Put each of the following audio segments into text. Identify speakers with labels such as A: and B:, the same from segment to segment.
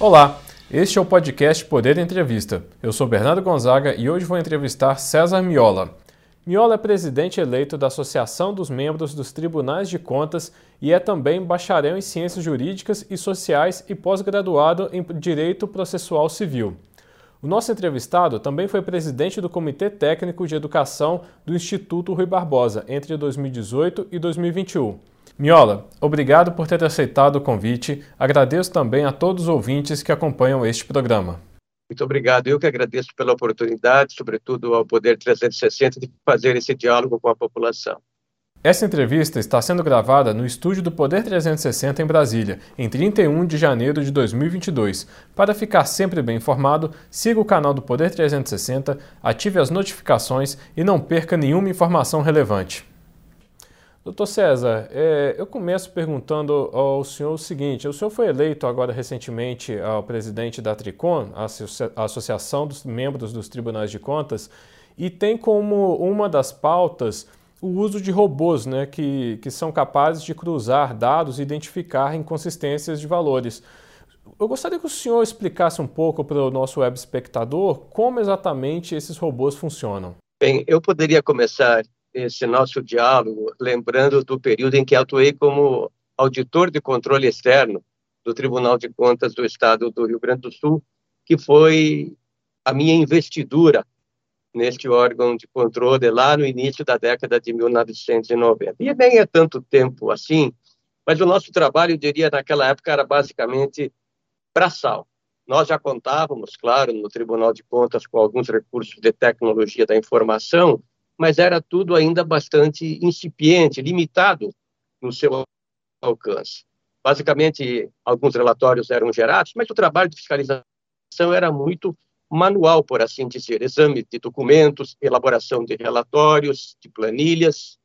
A: Olá, este é o podcast Poder Entrevista. Eu sou Bernardo Gonzaga e hoje vou entrevistar César Miola. Miola é presidente eleito da Associação dos Membros dos Tribunais de Contas e é também bacharel em Ciências Jurídicas e Sociais e pós-graduado em Direito Processual Civil. O nosso entrevistado também foi presidente do Comitê Técnico de Educação do Instituto Rui Barbosa entre 2018 e 2021. Miola, obrigado por ter aceitado o convite. Agradeço também a todos os ouvintes que acompanham este programa.
B: Muito obrigado. Eu que agradeço pela oportunidade, sobretudo ao Poder 360, de fazer esse diálogo com a população.
A: Essa entrevista está sendo gravada no estúdio do Poder 360 em Brasília, em 31 de janeiro de 2022. Para ficar sempre bem informado, siga o canal do Poder 360, ative as notificações e não perca nenhuma informação relevante. Doutor César, é, eu começo perguntando ao senhor o seguinte: o senhor foi eleito agora recentemente ao presidente da Tricon, a Associação dos Membros dos Tribunais de Contas, e tem como uma das pautas o uso de robôs né, que, que são capazes de cruzar dados e identificar inconsistências de valores. Eu gostaria que o senhor explicasse um pouco para o nosso web espectador como exatamente esses robôs funcionam.
B: Bem, eu poderia começar esse nosso diálogo, lembrando do período em que atuei como auditor de controle externo do Tribunal de Contas do Estado do Rio Grande do Sul, que foi a minha investidura neste órgão de controle lá no início da década de 1990. E nem é tanto tempo assim, mas o nosso trabalho, eu diria, naquela época era basicamente braçal. Nós já contávamos, claro, no Tribunal de Contas com alguns recursos de tecnologia da informação, mas era tudo ainda bastante incipiente, limitado no seu alcance. Basicamente, alguns relatórios eram gerados, mas o trabalho de fiscalização era muito manual, por assim dizer, exame de documentos, elaboração de relatórios, de planilhas.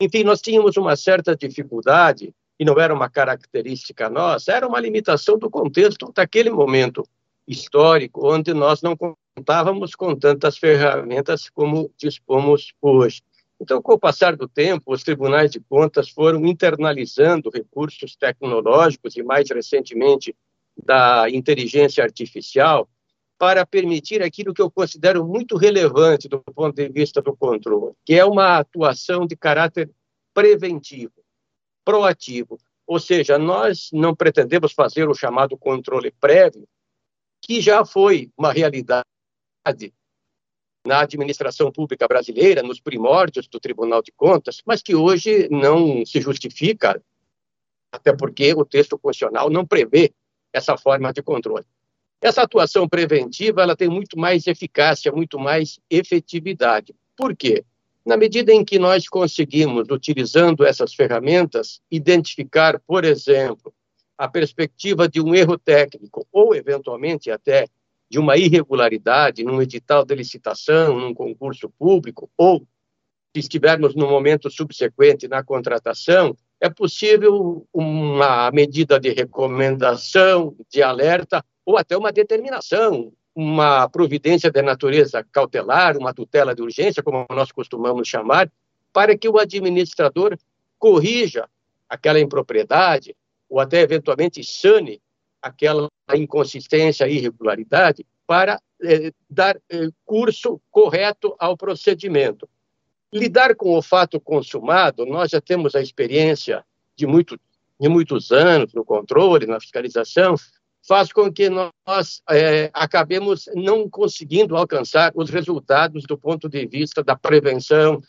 B: Enfim, nós tínhamos uma certa dificuldade, e não era uma característica nossa, era uma limitação do contexto daquele momento histórico, onde nós não contávamos com tantas ferramentas como dispomos hoje. Então, com o passar do tempo, os tribunais de contas foram internalizando recursos tecnológicos e, mais recentemente, da inteligência artificial para permitir aquilo que eu considero muito relevante do ponto de vista do controle, que é uma atuação de caráter preventivo, proativo. Ou seja, nós não pretendemos fazer o chamado controle prévio, que já foi uma realidade na administração pública brasileira, nos primórdios do Tribunal de Contas, mas que hoje não se justifica, até porque o texto constitucional não prevê essa forma de controle. Essa atuação preventiva ela tem muito mais eficácia, muito mais efetividade. Por quê? Na medida em que nós conseguimos, utilizando essas ferramentas, identificar, por exemplo, a perspectiva de um erro técnico ou, eventualmente, até de uma irregularidade num edital de licitação, num concurso público, ou se estivermos no momento subsequente na contratação, é possível uma medida de recomendação, de alerta, ou até uma determinação, uma providência de natureza cautelar, uma tutela de urgência, como nós costumamos chamar, para que o administrador corrija aquela impropriedade, ou até eventualmente sane aquela inconsistência, irregularidade, para eh, dar eh, curso correto ao procedimento. Lidar com o fato consumado, nós já temos a experiência de, muito, de muitos anos no controle, na fiscalização, faz com que nós eh, acabemos não conseguindo alcançar os resultados do ponto de vista da prevenção,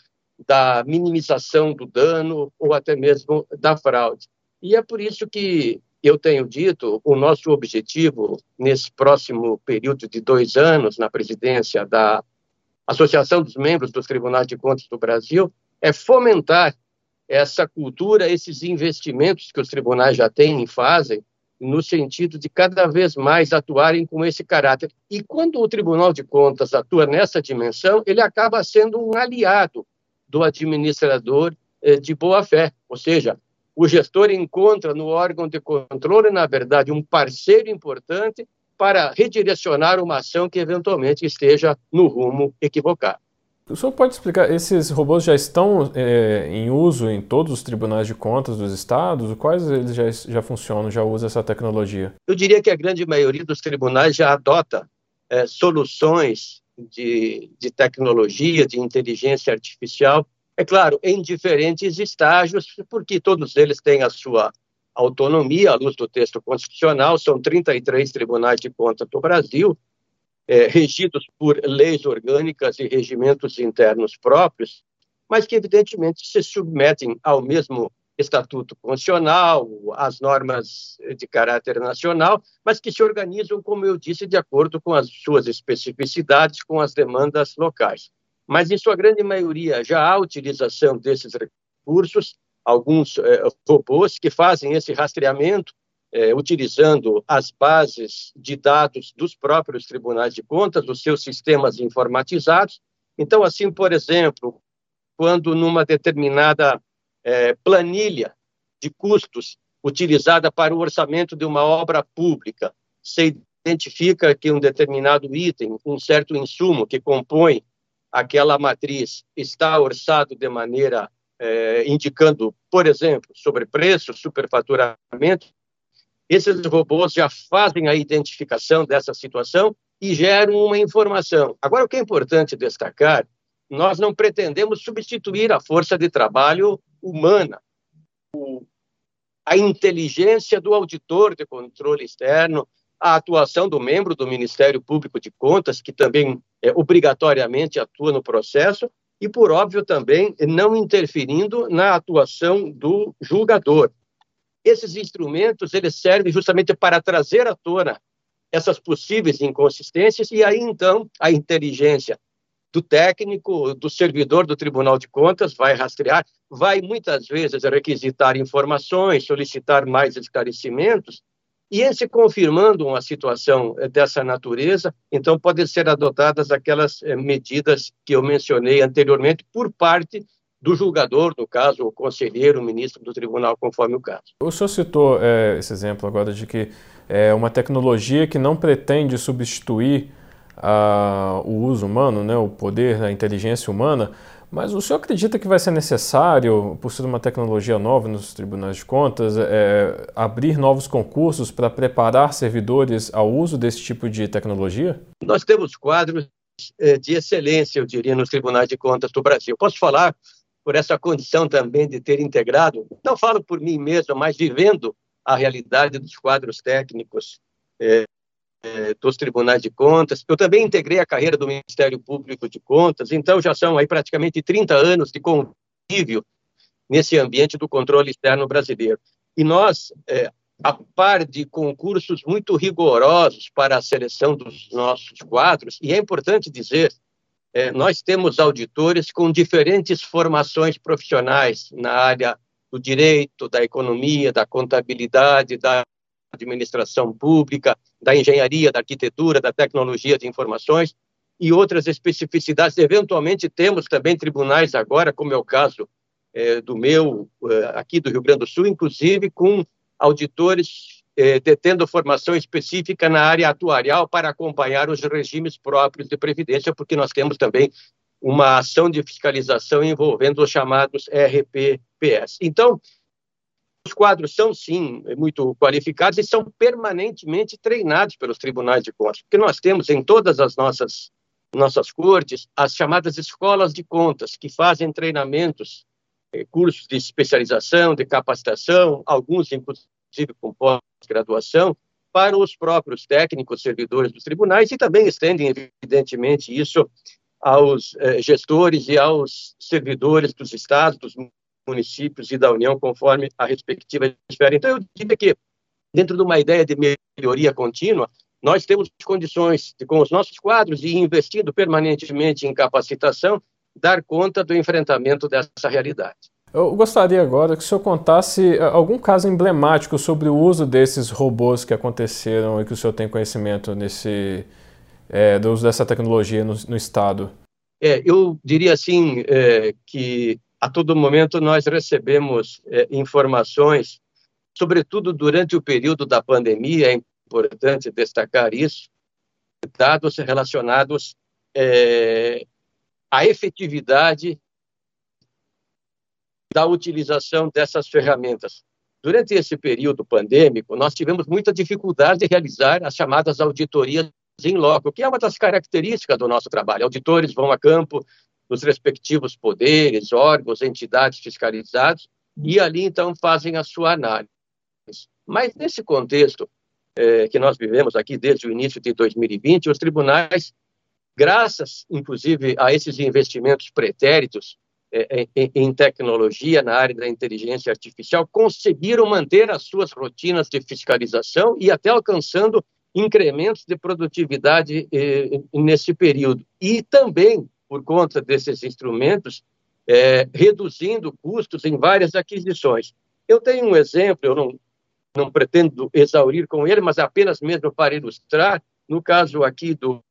B: da minimização do dano ou até mesmo da fraude. E é por isso que eu tenho dito, o nosso objetivo nesse próximo período de dois anos na presidência da Associação dos Membros dos Tribunais de Contas do Brasil é fomentar essa cultura, esses investimentos que os tribunais já têm e fazem, no sentido de cada vez mais atuarem com esse caráter. E quando o Tribunal de Contas atua nessa dimensão, ele acaba sendo um aliado do administrador eh, de boa fé, ou seja, o gestor encontra no órgão de controle, na verdade, um parceiro importante para redirecionar uma ação que eventualmente esteja no rumo equivocado.
A: O senhor pode explicar, esses robôs já estão é, em uso em todos os tribunais de contas dos estados? Quais eles já, já funcionam, já usam essa tecnologia?
B: Eu diria que a grande maioria dos tribunais já adota é, soluções de, de tecnologia, de inteligência artificial, é claro, em diferentes estágios, porque todos eles têm a sua autonomia, à luz do texto constitucional, são 33 tribunais de contas do Brasil, é, regidos por leis orgânicas e regimentos internos próprios, mas que, evidentemente, se submetem ao mesmo estatuto constitucional, às normas de caráter nacional, mas que se organizam, como eu disse, de acordo com as suas especificidades, com as demandas locais. Mas, em sua grande maioria, já há utilização desses recursos, alguns eh, robôs que fazem esse rastreamento é, utilizando as bases de dados dos próprios tribunais de contas, dos seus sistemas informatizados. Então, assim, por exemplo, quando numa determinada é, planilha de custos utilizada para o orçamento de uma obra pública, se identifica que um determinado item, um certo insumo que compõe aquela matriz está orçado de maneira é, indicando, por exemplo, sobrepreço, superfaturamento, esses robôs já fazem a identificação dessa situação e geram uma informação. Agora, o que é importante destacar, nós não pretendemos substituir a força de trabalho humana. O, a inteligência do auditor de controle externo, a atuação do membro do Ministério Público de Contas, que também é, obrigatoriamente atua no processo, e, por óbvio, também não interferindo na atuação do julgador. Esses instrumentos eles servem justamente para trazer à tona essas possíveis inconsistências e aí então a inteligência do técnico, do servidor do Tribunal de Contas vai rastrear, vai muitas vezes requisitar informações, solicitar mais esclarecimentos e em se confirmando uma situação eh, dessa natureza, então podem ser adotadas aquelas eh, medidas que eu mencionei anteriormente por parte do julgador, no caso, o conselheiro, o ministro do tribunal, conforme o caso.
A: O senhor citou é, esse exemplo agora de que é uma tecnologia que não pretende substituir a, o uso humano, né, o poder, a inteligência humana, mas o senhor acredita que vai ser necessário, por ser uma tecnologia nova nos tribunais de contas, é, abrir novos concursos para preparar servidores ao uso desse tipo de tecnologia?
B: Nós temos quadros é, de excelência, eu diria, nos tribunais de contas do Brasil. Posso falar por essa condição também de ter integrado, não falo por mim mesmo, mas vivendo a realidade dos quadros técnicos é, é, dos tribunais de contas. Eu também integrei a carreira do Ministério Público de Contas, então já são aí praticamente 30 anos de convívio nesse ambiente do controle externo brasileiro. E nós, é, a par de concursos muito rigorosos para a seleção dos nossos quadros, e é importante dizer é, nós temos auditores com diferentes formações profissionais na área do direito, da economia, da contabilidade, da administração pública, da engenharia, da arquitetura, da tecnologia de informações e outras especificidades. Eventualmente, temos também tribunais agora, como é o caso é, do meu, é, aqui do Rio Grande do Sul, inclusive com auditores eh, detendo formação específica na área atuarial para acompanhar os regimes próprios de previdência, porque nós temos também uma ação de fiscalização envolvendo os chamados RPPS. Então, os quadros são, sim, muito qualificados e são permanentemente treinados pelos tribunais de contas, porque nós temos em todas as nossas, nossas cortes as chamadas escolas de contas, que fazem treinamentos, eh, cursos de especialização, de capacitação, alguns, inclusive, com pós-graduação, para os próprios técnicos servidores dos tribunais e também estendem, evidentemente, isso aos eh, gestores e aos servidores dos estados, dos municípios e da União, conforme a respectiva esfera. Então, eu diria que, dentro de uma ideia de melhoria contínua, nós temos condições de, com os nossos quadros e investindo permanentemente em capacitação, dar conta do enfrentamento dessa realidade.
A: Eu gostaria agora que o senhor contasse eh, algum caso emblemático sobre o uso desses robôs que aconteceram e que o senhor tem conhecimento nesse, é, do uso dessa tecnologia no, no Estado.
B: É, eu diria assim é, que a todo momento nós recebemos é, informações, sobretudo durante o período da pandemia, é importante destacar isso, dados relacionados a efetividade da utilização dessas ferramentas. Durante esse período pandêmico, nós tivemos muita dificuldade de realizar as chamadas auditorias em loco, que é uma das características do nosso trabalho. Auditores vão a campo dos respectivos poderes, órgãos, entidades fiscalizados e ali então fazem a sua análise. Mas nesse contexto é, que nós vivemos aqui desde o início de 2020, os tribunais, graças inclusive a esses investimentos pretéritos é, em, em tecnologia na área da inteligência artificial, conseguiram manter as suas rotinas de fiscalização e até alcançando incrementos de produtividade eh, nesse período. E também, por conta desses instrumentos, eh, reduzindo custos em várias aquisições. Eu tenho um exemplo, eu não, não pretendo exaurir com ele, mas apenas mesmo para ilustrar, no caso aqui do,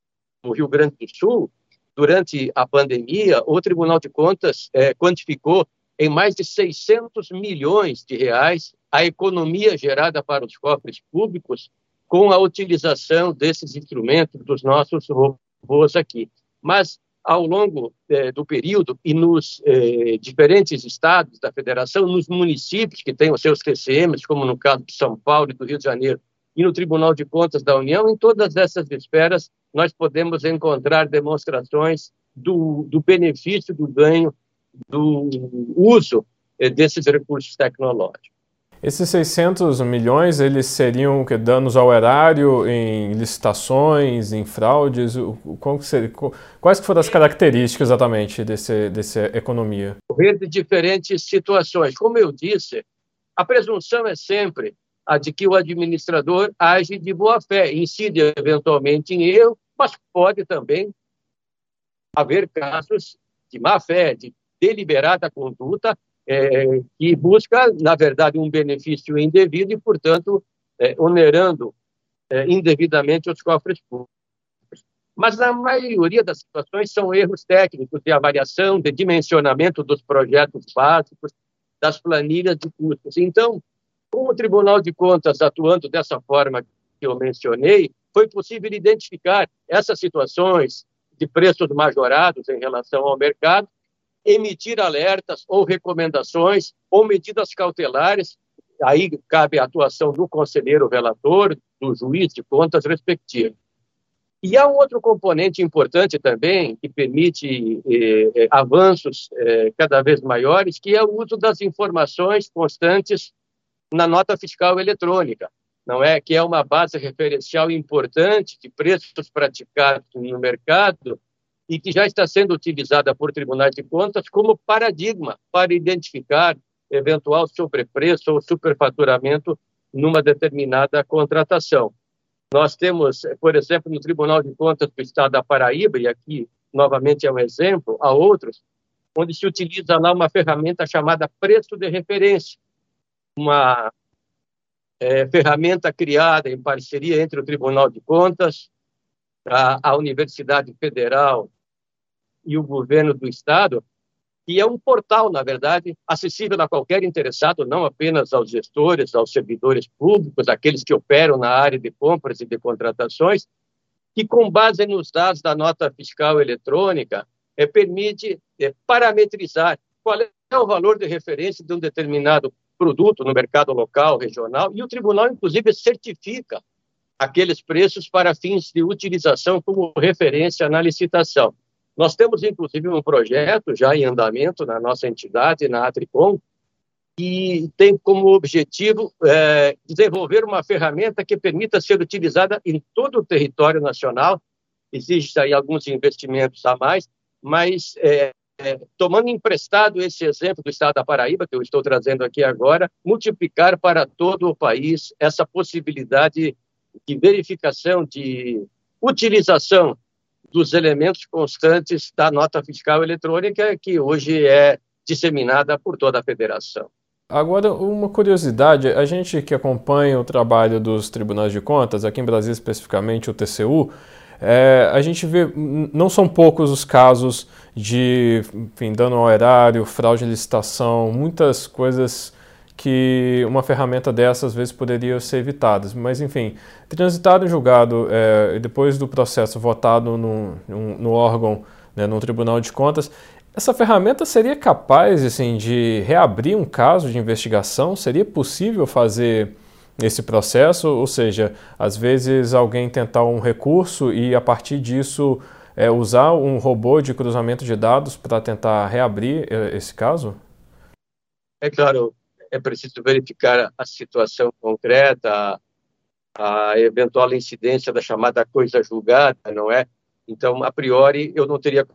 B: do Rio Grande do Sul, durante a pandemia, o Tribunal de Contas eh, quantificou em mais de 600 milhões de reais a economia gerada para os cofres públicos com a utilização desses instrumentos dos nossos robôs aqui. Mas, ao longo eh, do período e nos eh, diferentes estados da federação, nos municípios que têm os seus TCMs, como no caso de São Paulo e do Rio de Janeiro, e no Tribunal de Contas da União, em todas essas esferas, nós podemos encontrar demonstrações do, do benefício, do ganho, do uso eh, desses recursos tecnológicos.
A: Esses 600 milhões, eles seriam que, danos ao erário, em licitações, em fraudes? Que seria, quais foram as características exatamente desse, dessa economia?
B: De diferentes situações. Como eu disse, a presunção é sempre a de que o administrador age de boa fé, incide eventualmente em erro, mas pode também haver casos de má fé, de deliberada conduta é, que busca, na verdade, um benefício indevido e, portanto, é, onerando é, indevidamente os cofres públicos. Mas na maioria das situações são erros técnicos de avaliação, de dimensionamento dos projetos básicos, das planilhas de custos. Então, com o Tribunal de Contas atuando dessa forma que eu mencionei, foi possível identificar essas situações de preços majorados em relação ao mercado emitir alertas ou recomendações ou medidas cautelares. Aí cabe a atuação do conselheiro relator, do juiz de contas respectivo. E há um outro componente importante também que permite eh, eh, avanços eh, cada vez maiores, que é o uso das informações constantes na nota fiscal eletrônica, não é? Que é uma base referencial importante de preços praticados no mercado e que já está sendo utilizada por tribunais de contas como paradigma para identificar eventual sobrepreço ou superfaturamento numa determinada contratação. Nós temos, por exemplo, no Tribunal de Contas do Estado da Paraíba, e aqui novamente é um exemplo, há outros, onde se utiliza lá uma ferramenta chamada preço de referência, uma é, ferramenta criada em parceria entre o Tribunal de Contas, a, a Universidade Federal e o governo do estado, e é um portal, na verdade, acessível a qualquer interessado, não apenas aos gestores, aos servidores públicos, aqueles que operam na área de compras e de contratações, que, com base nos dados da nota fiscal eletrônica, é, permite é, parametrizar qual é o valor de referência de um determinado produto no mercado local, regional, e o tribunal, inclusive, certifica aqueles preços para fins de utilização como referência na licitação. Nós temos, inclusive, um projeto já em andamento na nossa entidade, na Atricom, que tem como objetivo é, desenvolver uma ferramenta que permita ser utilizada em todo o território nacional. Existem aí alguns investimentos a mais, mas é, é, tomando emprestado esse exemplo do estado da Paraíba, que eu estou trazendo aqui agora, multiplicar para todo o país essa possibilidade de verificação, de utilização dos elementos constantes da nota fiscal eletrônica, que hoje é disseminada por toda a federação.
A: Agora, uma curiosidade: a gente que acompanha o trabalho dos tribunais de contas, aqui em Brasília especificamente o TCU, é, a gente vê, não são poucos os casos de enfim, dano ao erário, fraude de licitação, muitas coisas que uma ferramenta dessa às vezes poderia ser evitada. Mas, enfim, transitado em julgado é, e depois do processo votado no, no, no órgão né, no Tribunal de Contas. Essa ferramenta seria capaz assim, de reabrir um caso de investigação? Seria possível fazer esse processo? Ou seja, às vezes alguém tentar um recurso e a partir disso é, usar um robô de cruzamento de dados para tentar reabrir é, esse caso?
B: É claro, é preciso verificar a situação concreta, a, a eventual incidência da chamada coisa julgada, não é? Então, a priori, eu não teria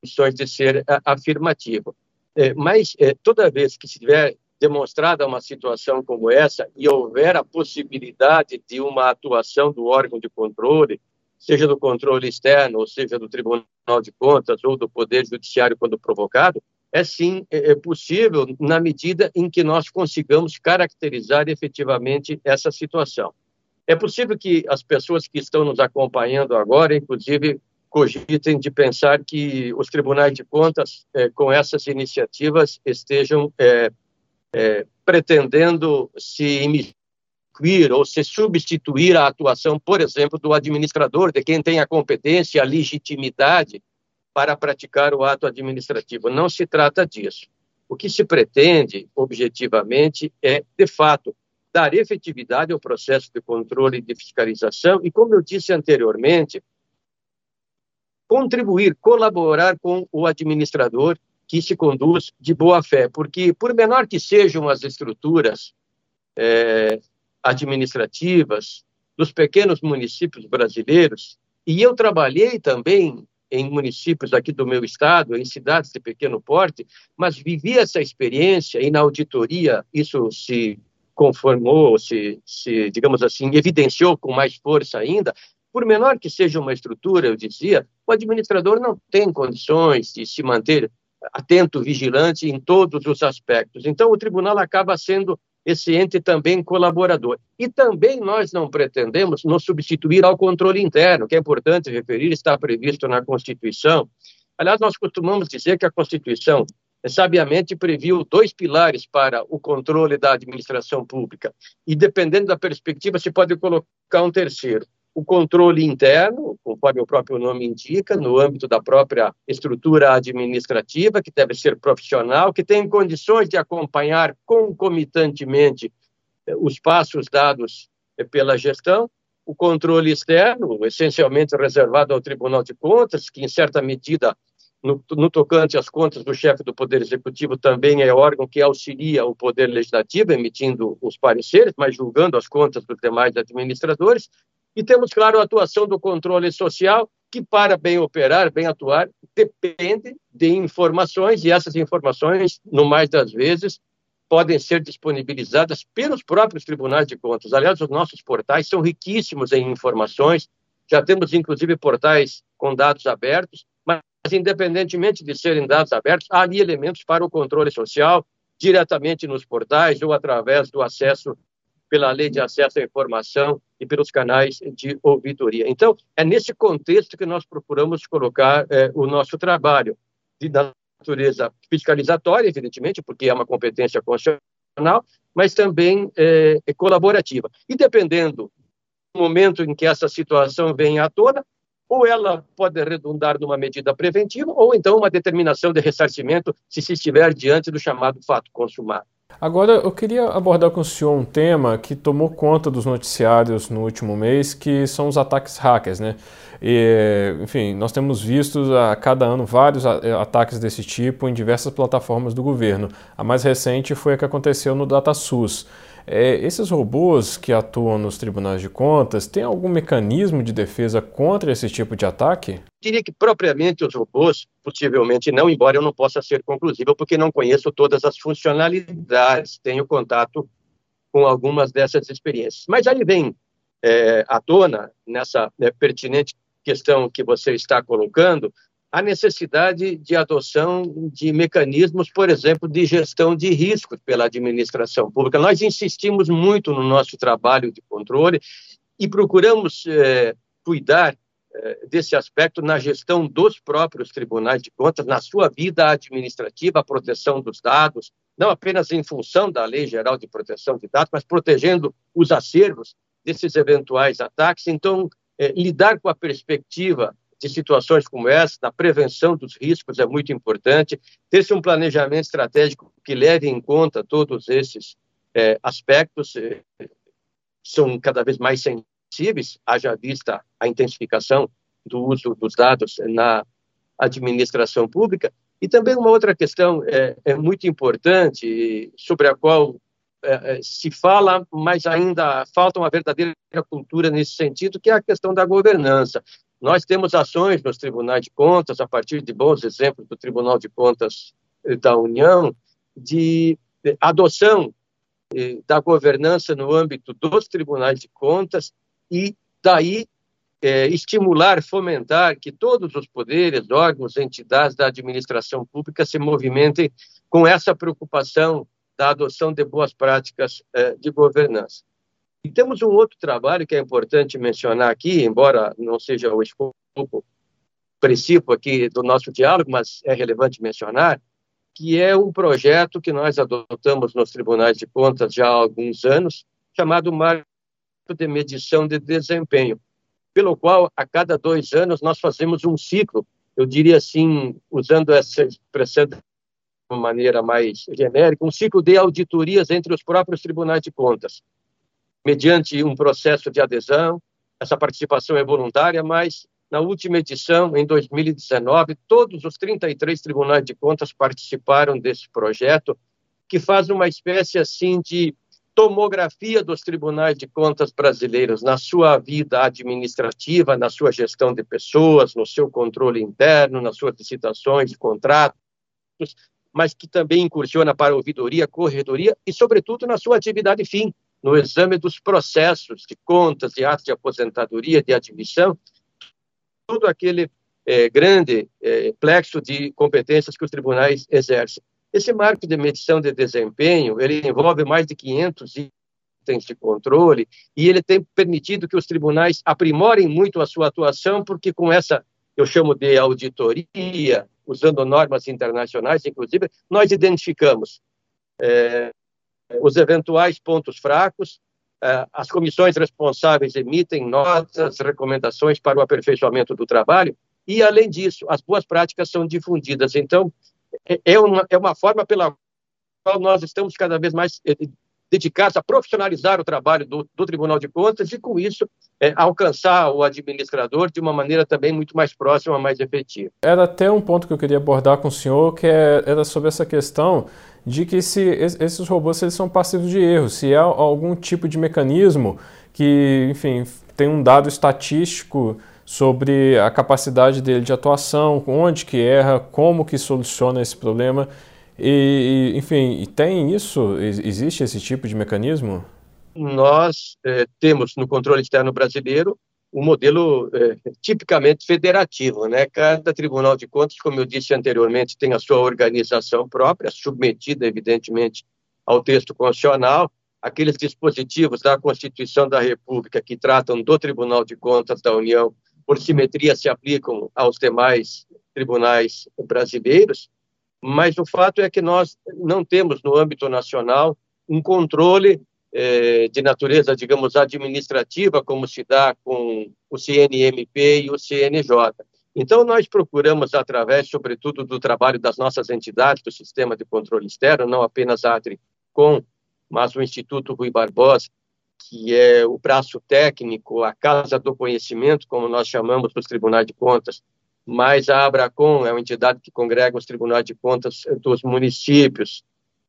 B: condições de ser afirmativo. É, mas é, toda vez que se tiver demonstrada uma situação como essa e houver a possibilidade de uma atuação do órgão de controle, seja do controle externo, ou seja do Tribunal de Contas ou do Poder Judiciário quando provocado, é sim é, é possível na medida em que nós consigamos caracterizar efetivamente essa situação. É possível que as pessoas que estão nos acompanhando agora, inclusive, cogitem de pensar que os tribunais de contas, é, com essas iniciativas, estejam é, pretendendo se imicuir ou se substituir a atuação, por exemplo, do administrador, de quem tem a competência, a legitimidade para praticar o ato administrativo. Não se trata disso. O que se pretende, objetivamente, é, de fato, dar efetividade ao processo de controle e de fiscalização e, como eu disse anteriormente, contribuir, colaborar com o administrador que se conduz de boa fé, porque por menor que sejam as estruturas é, administrativas dos pequenos municípios brasileiros, e eu trabalhei também em municípios aqui do meu estado, em cidades de pequeno porte, mas vivi essa experiência e na auditoria isso se conformou, se, se digamos assim, evidenciou com mais força ainda, por menor que seja uma estrutura, eu dizia, o administrador não tem condições de se manter atento, vigilante em todos os aspectos. Então, o tribunal acaba sendo esse ente também colaborador. E também nós não pretendemos nos substituir ao controle interno, que é importante referir, está previsto na Constituição. Aliás, nós costumamos dizer que a Constituição sabiamente previu dois pilares para o controle da administração pública. E dependendo da perspectiva, se pode colocar um terceiro o controle interno, conforme o próprio nome indica, no âmbito da própria estrutura administrativa, que deve ser profissional, que tem condições de acompanhar concomitantemente eh, os passos dados eh, pela gestão, o controle externo, essencialmente reservado ao Tribunal de Contas, que, em certa medida, no, no, tocante às contas do chefe do Poder Executivo, também é órgão que auxilia o Poder Legislativo, emitindo os pareceres, mas julgando as contas dos demais administradores, e temos, claro, a atuação do controle social, que para bem operar, bem atuar, depende de informações, e essas informações, no mais das vezes, podem ser disponibilizadas pelos próprios tribunais de contas. Aliás, os nossos portais são riquíssimos em informações, já temos inclusive portais com dados abertos, mas independentemente de serem dados abertos, há ali elementos para o controle social, diretamente nos portais ou através do acesso pela lei de acesso à informação e pelos canais de ouvidoria. Então, é nesse contexto que nós procuramos colocar é, o nosso trabalho, de natureza fiscalizatória, evidentemente, porque é uma competência constitucional, mas também é, é colaborativa. E dependendo do momento em que essa situação vem à tona, ou ela pode redundar numa medida preventiva, ou então uma determinação de ressarcimento se se estiver diante do chamado fato consumado.
A: Agora, eu queria abordar com o senhor um tema que tomou conta dos noticiários no último mês, que são os ataques hackers, né? E, enfim, nós temos visto a cada ano vários ataques desse tipo em diversas plataformas do governo. A mais recente foi a que aconteceu no DataSUS. É, esses robôs que atuam nos tribunais de contas têm algum mecanismo de defesa contra esse tipo de ataque?
B: Diria que propriamente os robôs, possivelmente não, embora eu não possa ser conclusivo, porque não conheço todas as funcionalidades, tenho contato com algumas dessas experiências. Mas aí vem é, à tona, nessa né, pertinente questão que você está colocando, a necessidade de adoção de mecanismos, por exemplo, de gestão de riscos pela administração pública. Nós insistimos muito no nosso trabalho de controle e procuramos é, cuidar é, desse aspecto na gestão dos próprios tribunais de contas, na sua vida administrativa, a proteção dos dados, não apenas em função da Lei Geral de Proteção de Dados, mas protegendo os acervos desses eventuais ataques. Então, é, lidar com a perspectiva de situações como essa, na prevenção dos riscos é muito importante, ter-se um planejamento estratégico que leve em conta todos esses é, aspectos é, são cada vez mais sensíveis, haja vista a intensificação do uso dos dados na administração pública. E também uma outra questão é, é muito importante, sobre a qual é, é, se fala, mas ainda falta uma verdadeira cultura nesse sentido, que é a questão da governança. Nós temos ações nos tribunais de contas, a partir de bons exemplos do Tribunal de Contas da União, de adoção eh, da governança no âmbito dos tribunais de contas e daí é, estimular, fomentar que todos os poderes, órgãos, entidades da administração pública se movimentem com essa preocupação da adoção de boas práticas de governança. E temos um outro trabalho que é importante mencionar aqui, embora não seja o escopo princípio aqui do nosso diálogo, mas é relevante mencionar, que é um projeto que nós adotamos nos tribunais de contas já há alguns anos, chamado Marco de Medição de Desempenho pelo qual a cada dois anos nós fazemos um ciclo, eu diria assim, usando essa expressão de uma maneira mais genérica, um ciclo de auditorias entre os próprios tribunais de contas, mediante um processo de adesão. Essa participação é voluntária, mas na última edição, em 2019, todos os 33 tribunais de contas participaram desse projeto, que faz uma espécie assim de tomografia dos tribunais de contas brasileiros na sua vida administrativa, na sua gestão de pessoas, no seu controle interno, nas suas licitações de contratos, mas que também incursiona para a ouvidoria, corredoria e, sobretudo, na sua atividade fim, no exame dos processos de contas, de atos de aposentadoria, de admissão, todo aquele é, grande é, plexo de competências que os tribunais exercem. Esse marco de medição de desempenho, ele envolve mais de 500 itens de controle e ele tem permitido que os tribunais aprimorem muito a sua atuação, porque com essa, eu chamo de auditoria, usando normas internacionais, inclusive, nós identificamos é, os eventuais pontos fracos, é, as comissões responsáveis emitem notas, recomendações para o aperfeiçoamento do trabalho, e, além disso, as boas práticas são difundidas. Então, é, é uma, é uma forma pela qual nós estamos cada vez mais dedicados a profissionalizar o trabalho do, do Tribunal de Contas e, com isso, é, alcançar o administrador de uma maneira também muito mais próxima, mais efetiva.
A: Era até um ponto que eu queria abordar com o senhor, que é, era sobre essa questão de que se esses robôs eles são passivos de erro, se há algum tipo de mecanismo que, enfim, tem um dado estatístico sobre a capacidade dele de atuação, onde que erra, como que soluciona esse problema. E, enfim, tem isso? Existe esse tipo de mecanismo?
B: Nós é, temos no controle externo brasileiro um modelo é, tipicamente federativo, né? Cada Tribunal de Contas, como eu disse anteriormente, tem a sua organização própria, submetida, evidentemente, ao texto constitucional. Aqueles dispositivos da Constituição da República que tratam do Tribunal de Contas da União por simetria, se aplicam aos demais tribunais brasileiros, mas o fato é que nós não temos no âmbito nacional um controle eh, de natureza, digamos, administrativa, como se dá com o CNMP e o CNJ. Então, nós procuramos, através, sobretudo, do trabalho das nossas entidades do Sistema de Controle Externo, não apenas a ATRICOM, mas o Instituto Rui Barbosa, que é o braço técnico, a Casa do Conhecimento, como nós chamamos nos tribunais de contas, mais a Abracom, é uma entidade que congrega os tribunais de contas dos municípios,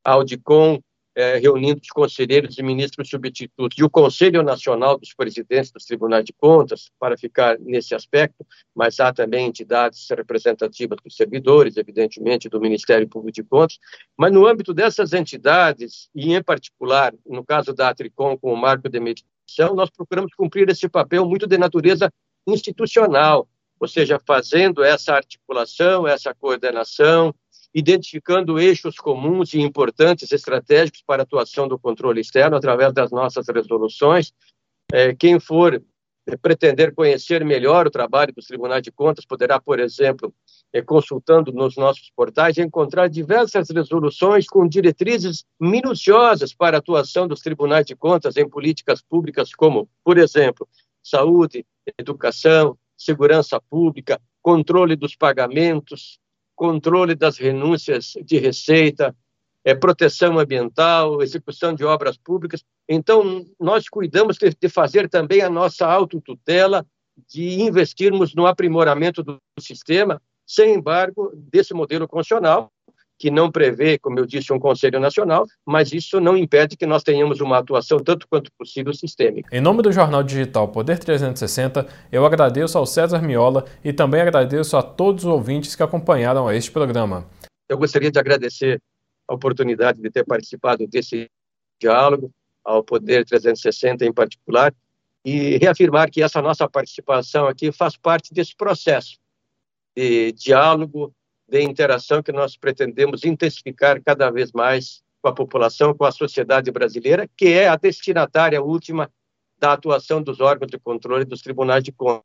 B: a Audicom, é, reunindo os conselheiros e ministros substitutos, e o Conselho Nacional dos Presidentes dos Tribunais de Contas, para ficar nesse aspecto, mas há também entidades representativas dos servidores, evidentemente, do Ministério Público de Contas, mas no âmbito dessas entidades, e em particular, no caso da Atricom, com o marco de medição, nós procuramos cumprir esse papel muito de natureza institucional, ou seja, fazendo essa articulação, essa coordenação, identificando eixos comuns e importantes estratégicos para a atuação do controle externo através das nossas resoluções. É, quem for é, pretender conhecer melhor o trabalho dos tribunais de contas poderá, por exemplo, é, consultando nos nossos portais, encontrar diversas resoluções com diretrizes minuciosas para a atuação dos tribunais de contas em políticas públicas como, por exemplo, saúde, educação, segurança pública, controle dos pagamentos, controle das renúncias de receita, é, proteção ambiental, execução de obras públicas. Então, nós cuidamos de, de fazer também a nossa autotutela, de investirmos no aprimoramento do sistema, sem embargo, desse modelo constitucional, que não prevê, como eu disse, um Conselho Nacional, mas isso não impede que nós tenhamos uma atuação tanto quanto possível sistêmica.
A: Em nome do jornal digital Poder 360, eu agradeço ao César Miola e também agradeço a todos os ouvintes que acompanharam este programa.
B: Eu gostaria de agradecer a oportunidade de ter participado desse diálogo, ao Poder 360 em particular, e reafirmar que essa nossa participação aqui faz parte desse processo de diálogo, de interação que nós pretendemos intensificar cada vez mais com a população, com a sociedade brasileira, que é a destinatária última da atuação dos órgãos de controle dos tribunais de contas.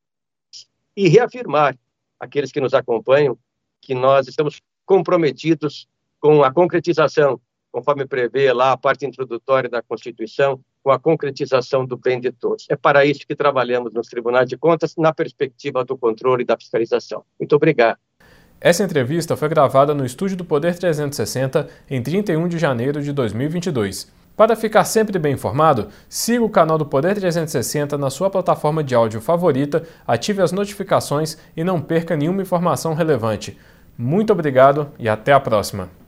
B: E reafirmar aqueles que nos acompanham que nós estamos comprometidos com a concretização, conforme prevê lá a parte introdutória da Constituição, com a concretização do bem de todos. É para isso que trabalhamos nos tribunais de contas, na perspectiva do controle e da fiscalização. Muito obrigado.
A: Essa entrevista foi gravada no estúdio do Poder 360 em 31 de janeiro de 2022. Para ficar sempre bem informado, siga o canal do Poder 360 na sua plataforma de áudio favorita, ative as notificações e não perca nenhuma informação relevante. Muito obrigado e até a próxima!